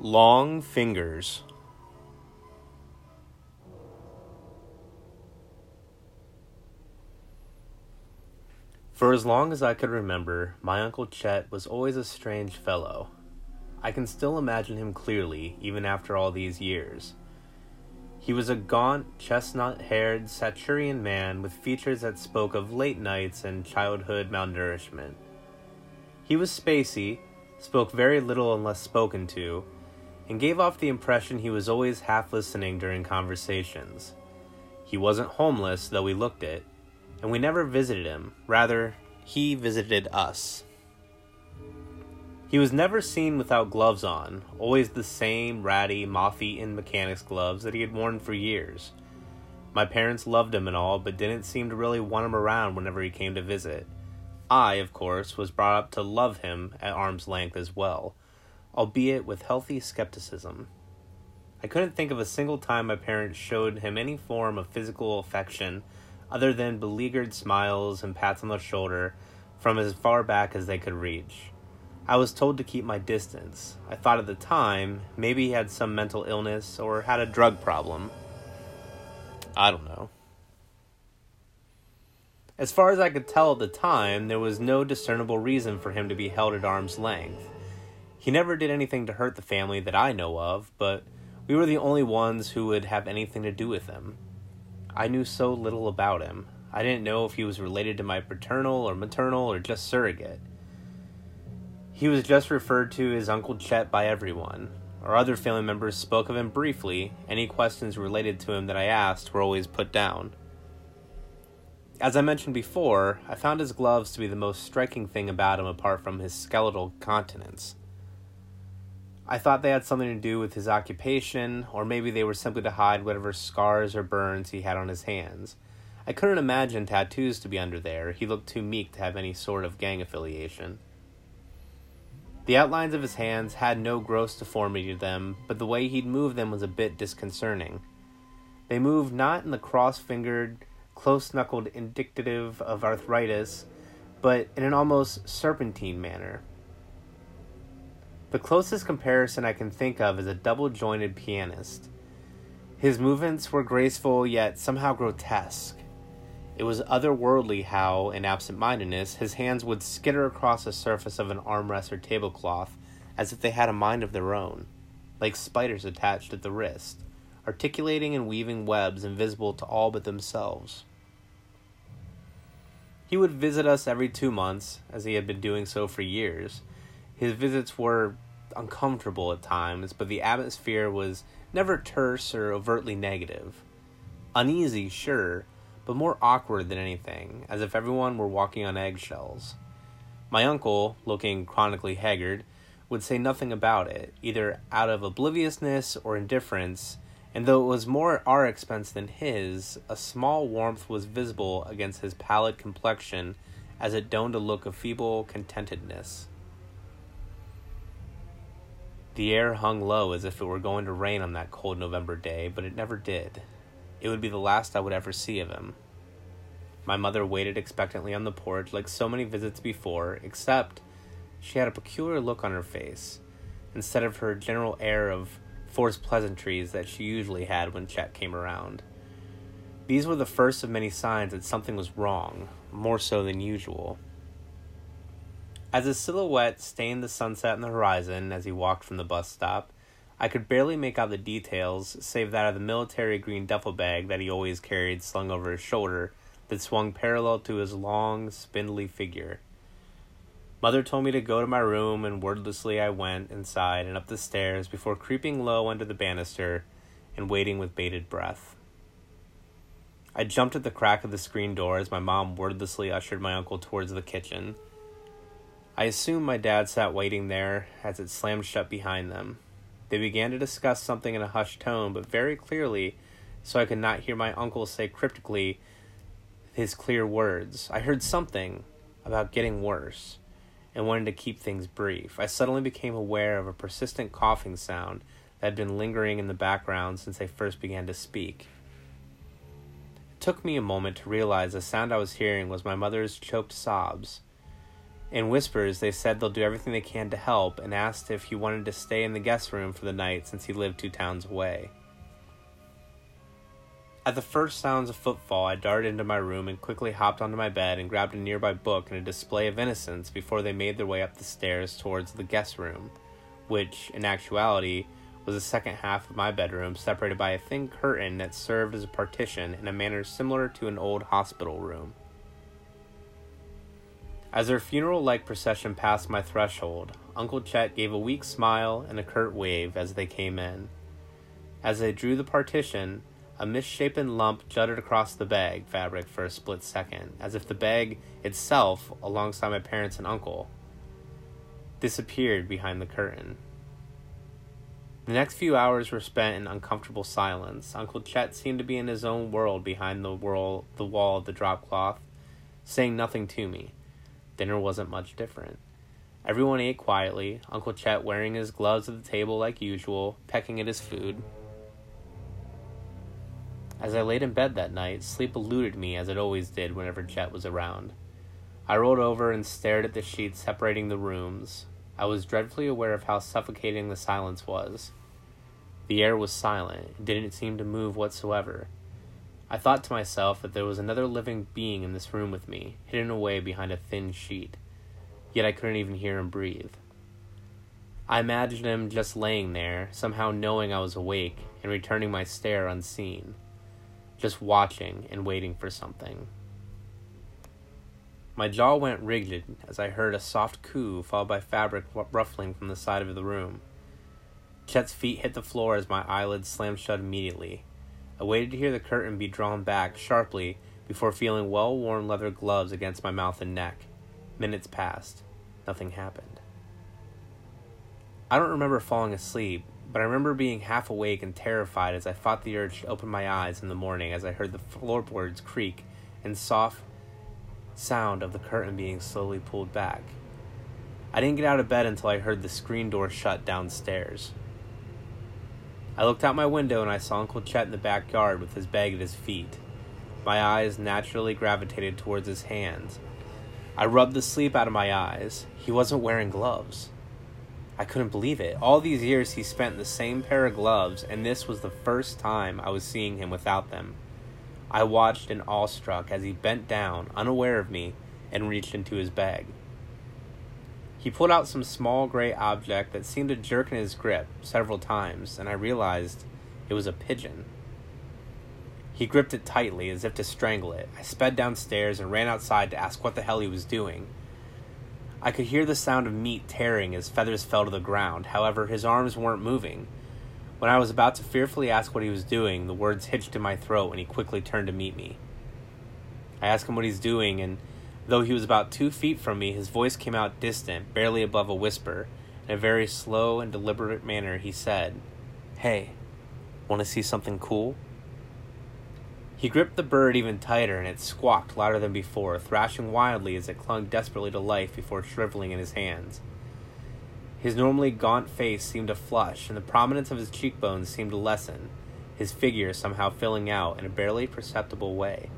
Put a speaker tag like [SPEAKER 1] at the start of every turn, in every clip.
[SPEAKER 1] Long Fingers. For as long as I could remember, my Uncle Chet was always a strange fellow. I can still imagine him clearly, even after all these years. He was a gaunt, chestnut haired Satyrian man with features that spoke of late nights and childhood malnourishment. He was spacey, spoke very little unless spoken to, and gave off the impression he was always half listening during conversations. He wasn't homeless, though we looked it, and we never visited him. Rather, he visited us. He was never seen without gloves on, always the same ratty, moth eaten mechanics gloves that he had worn for years. My parents loved him and all, but didn't seem to really want him around whenever he came to visit. I, of course, was brought up to love him at arm's length as well, albeit with healthy skepticism. I couldn't think of a single time my parents showed him any form of physical affection other than beleaguered smiles and pats on the shoulder from as far back as they could reach. I was told to keep my distance. I thought at the time maybe he had some mental illness or had a drug problem. I don't know. As far as I could tell at the time, there was no discernible reason for him to be held at arm's length. He never did anything to hurt the family that I know of, but we were the only ones who would have anything to do with him. I knew so little about him. I didn't know if he was related to my paternal or maternal or just surrogate. He was just referred to as Uncle Chet by everyone. Our other family members spoke of him briefly. Any questions related to him that I asked were always put down. As I mentioned before, I found his gloves to be the most striking thing about him apart from his skeletal countenance. I thought they had something to do with his occupation, or maybe they were simply to hide whatever scars or burns he had on his hands. I couldn't imagine tattoos to be under there. He looked too meek to have any sort of gang affiliation. The outlines of his hands had no gross deformity to them, but the way he'd move them was a bit disconcerting. They moved not in the cross fingered, close knuckled indicative of arthritis, but in an almost serpentine manner. The closest comparison I can think of is a double jointed pianist. His movements were graceful yet somehow grotesque. It was otherworldly how, in absent mindedness, his hands would skitter across the surface of an armrest or tablecloth as if they had a mind of their own, like spiders attached at the wrist, articulating and weaving webs invisible to all but themselves. He would visit us every two months, as he had been doing so for years, his visits were uncomfortable at times, but the atmosphere was never terse or overtly negative. Uneasy, sure, but more awkward than anything, as if everyone were walking on eggshells. My uncle, looking chronically haggard, would say nothing about it, either out of obliviousness or indifference, and though it was more at our expense than his, a small warmth was visible against his pallid complexion as it donned a look of feeble contentedness. The air hung low as if it were going to rain on that cold November day, but it never did. It would be the last I would ever see of him. My mother waited expectantly on the porch like so many visits before, except she had a peculiar look on her face, instead of her general air of forced pleasantries that she usually had when Chet came around. These were the first of many signs that something was wrong, more so than usual. As his silhouette stained the sunset and the horizon as he walked from the bus stop, I could barely make out the details, save that of the military green duffel bag that he always carried slung over his shoulder that swung parallel to his long, spindly figure. Mother told me to go to my room, and wordlessly I went inside and up the stairs before creeping low under the banister and waiting with bated breath. I jumped at the crack of the screen door as my mom wordlessly ushered my uncle towards the kitchen. I assume my dad sat waiting there as it slammed shut behind them. They began to discuss something in a hushed tone, but very clearly, so I could not hear my uncle say cryptically his clear words. I heard something about getting worse and wanted to keep things brief. I suddenly became aware of a persistent coughing sound that had been lingering in the background since they first began to speak. It took me a moment to realize the sound I was hearing was my mother's choked sobs. In whispers, they said they'll do everything they can to help and asked if he wanted to stay in the guest room for the night since he lived two towns away. At the first sounds of footfall, I darted into my room and quickly hopped onto my bed and grabbed a nearby book and a display of innocence before they made their way up the stairs towards the guest room, which, in actuality, was the second half of my bedroom, separated by a thin curtain that served as a partition in a manner similar to an old hospital room. As their funeral like procession passed my threshold, Uncle Chet gave a weak smile and a curt wave as they came in. As they drew the partition, a misshapen lump jutted across the bag fabric for a split second, as if the bag itself, alongside my parents and uncle, disappeared behind the curtain. The next few hours were spent in uncomfortable silence. Uncle Chet seemed to be in his own world behind the, whirl, the wall of the drop cloth, saying nothing to me. Dinner wasn't much different. Everyone ate quietly, Uncle Chet wearing his gloves at the table like usual, pecking at his food. As I laid in bed that night, sleep eluded me as it always did whenever Chet was around. I rolled over and stared at the sheets separating the rooms. I was dreadfully aware of how suffocating the silence was. The air was silent, and didn't seem to move whatsoever. I thought to myself that there was another living being in this room with me, hidden away behind a thin sheet, yet I couldn't even hear him breathe. I imagined him just laying there, somehow knowing I was awake, and returning my stare unseen, just watching and waiting for something. My jaw went rigid as I heard a soft coo followed by fabric ruffling from the side of the room. Chet's feet hit the floor as my eyelids slammed shut immediately. I waited to hear the curtain be drawn back sharply before feeling well worn leather gloves against my mouth and neck. Minutes passed. Nothing happened. I don't remember falling asleep, but I remember being half awake and terrified as I fought the urge to open my eyes in the morning as I heard the floorboards creak and soft sound of the curtain being slowly pulled back. I didn't get out of bed until I heard the screen door shut downstairs. I looked out my window and I saw Uncle Chet in the backyard with his bag at his feet. My eyes naturally gravitated towards his hands. I rubbed the sleep out of my eyes. He wasn't wearing gloves. I couldn't believe it. All these years he spent in the same pair of gloves, and this was the first time I was seeing him without them. I watched in awestruck as he bent down, unaware of me, and reached into his bag. He pulled out some small gray object that seemed to jerk in his grip several times, and I realized it was a pigeon. He gripped it tightly as if to strangle it. I sped downstairs and ran outside to ask what the hell he was doing. I could hear the sound of meat tearing as feathers fell to the ground, however, his arms weren't moving. When I was about to fearfully ask what he was doing, the words hitched in my throat and he quickly turned to meet me. I asked him what he's doing, and Though he was about two feet from me, his voice came out distant, barely above a whisper. In a very slow and deliberate manner, he said, Hey, want to see something cool? He gripped the bird even tighter, and it squawked louder than before, thrashing wildly as it clung desperately to life before shriveling in his hands. His normally gaunt face seemed to flush, and the prominence of his cheekbones seemed to lessen, his figure somehow filling out in a barely perceptible way.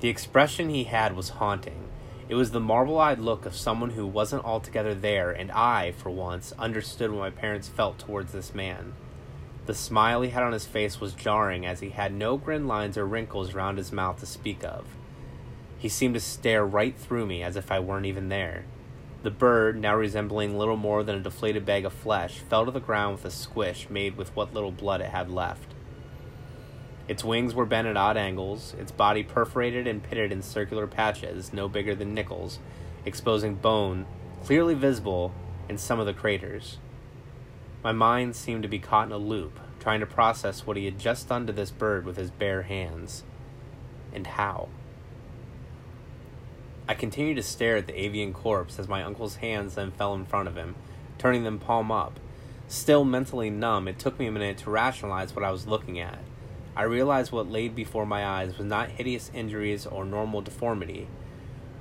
[SPEAKER 1] The expression he had was haunting. It was the marble eyed look of someone who wasn't altogether there, and I, for once, understood what my parents felt towards this man. The smile he had on his face was jarring, as he had no grin lines or wrinkles around his mouth to speak of. He seemed to stare right through me as if I weren't even there. The bird, now resembling little more than a deflated bag of flesh, fell to the ground with a squish made with what little blood it had left. Its wings were bent at odd angles, its body perforated and pitted in circular patches no bigger than nickels, exposing bone clearly visible in some of the craters. My mind seemed to be caught in a loop, trying to process what he had just done to this bird with his bare hands. And how? I continued to stare at the avian corpse as my uncle's hands then fell in front of him, turning them palm up. Still mentally numb, it took me a minute to rationalize what I was looking at. I realized what laid before my eyes was not hideous injuries or normal deformity.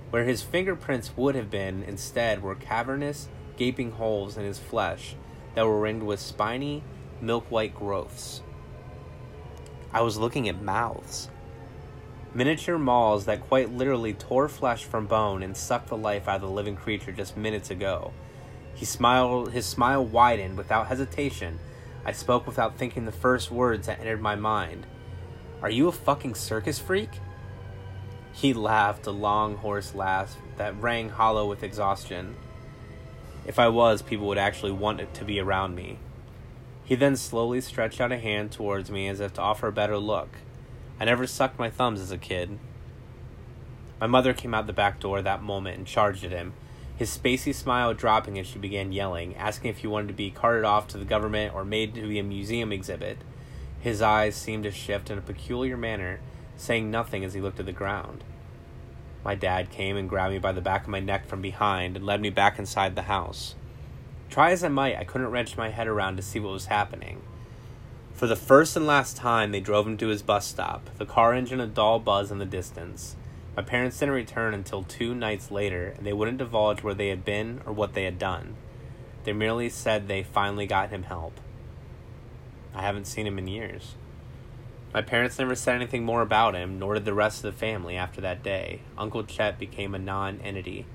[SPEAKER 1] Where his fingerprints would have been, instead, were cavernous, gaping holes in his flesh that were ringed with spiny, milk white growths. I was looking at mouths. Miniature mauls that quite literally tore flesh from bone and sucked the life out of the living creature just minutes ago. He smiled, his smile widened without hesitation. I spoke without thinking the first words that entered my mind. Are you a fucking circus freak? He laughed a long, hoarse laugh that rang hollow with exhaustion. If I was, people would actually want it to be around me. He then slowly stretched out a hand towards me as if to offer a better look. I never sucked my thumbs as a kid. My mother came out the back door that moment and charged at him, his spacey smile dropping as she began yelling, asking if he wanted to be carted off to the government or made to be a museum exhibit. His eyes seemed to shift in a peculiar manner, saying nothing as he looked at the ground. My dad came and grabbed me by the back of my neck from behind and led me back inside the house. Try as I might, I couldn't wrench my head around to see what was happening. For the first and last time, they drove him to his bus stop, the car engine a dull buzz in the distance. My parents didn't return until two nights later, and they wouldn't divulge where they had been or what they had done. They merely said they finally got him help. I haven't seen him in years. My parents never said anything more about him, nor did the rest of the family after that day. Uncle Chet became a non entity.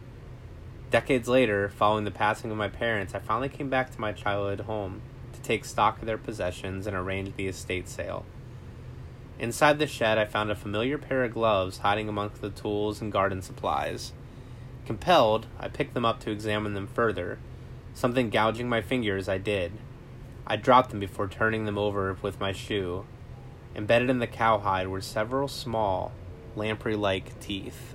[SPEAKER 1] Decades later, following the passing of my parents, I finally came back to my childhood home to take stock of their possessions and arrange the estate sale. Inside the shed, I found a familiar pair of gloves hiding amongst the tools and garden supplies. Compelled, I picked them up to examine them further, something gouging my fingers I did. I dropped them before turning them over with my shoe. Embedded in the cowhide were several small, lamprey like teeth.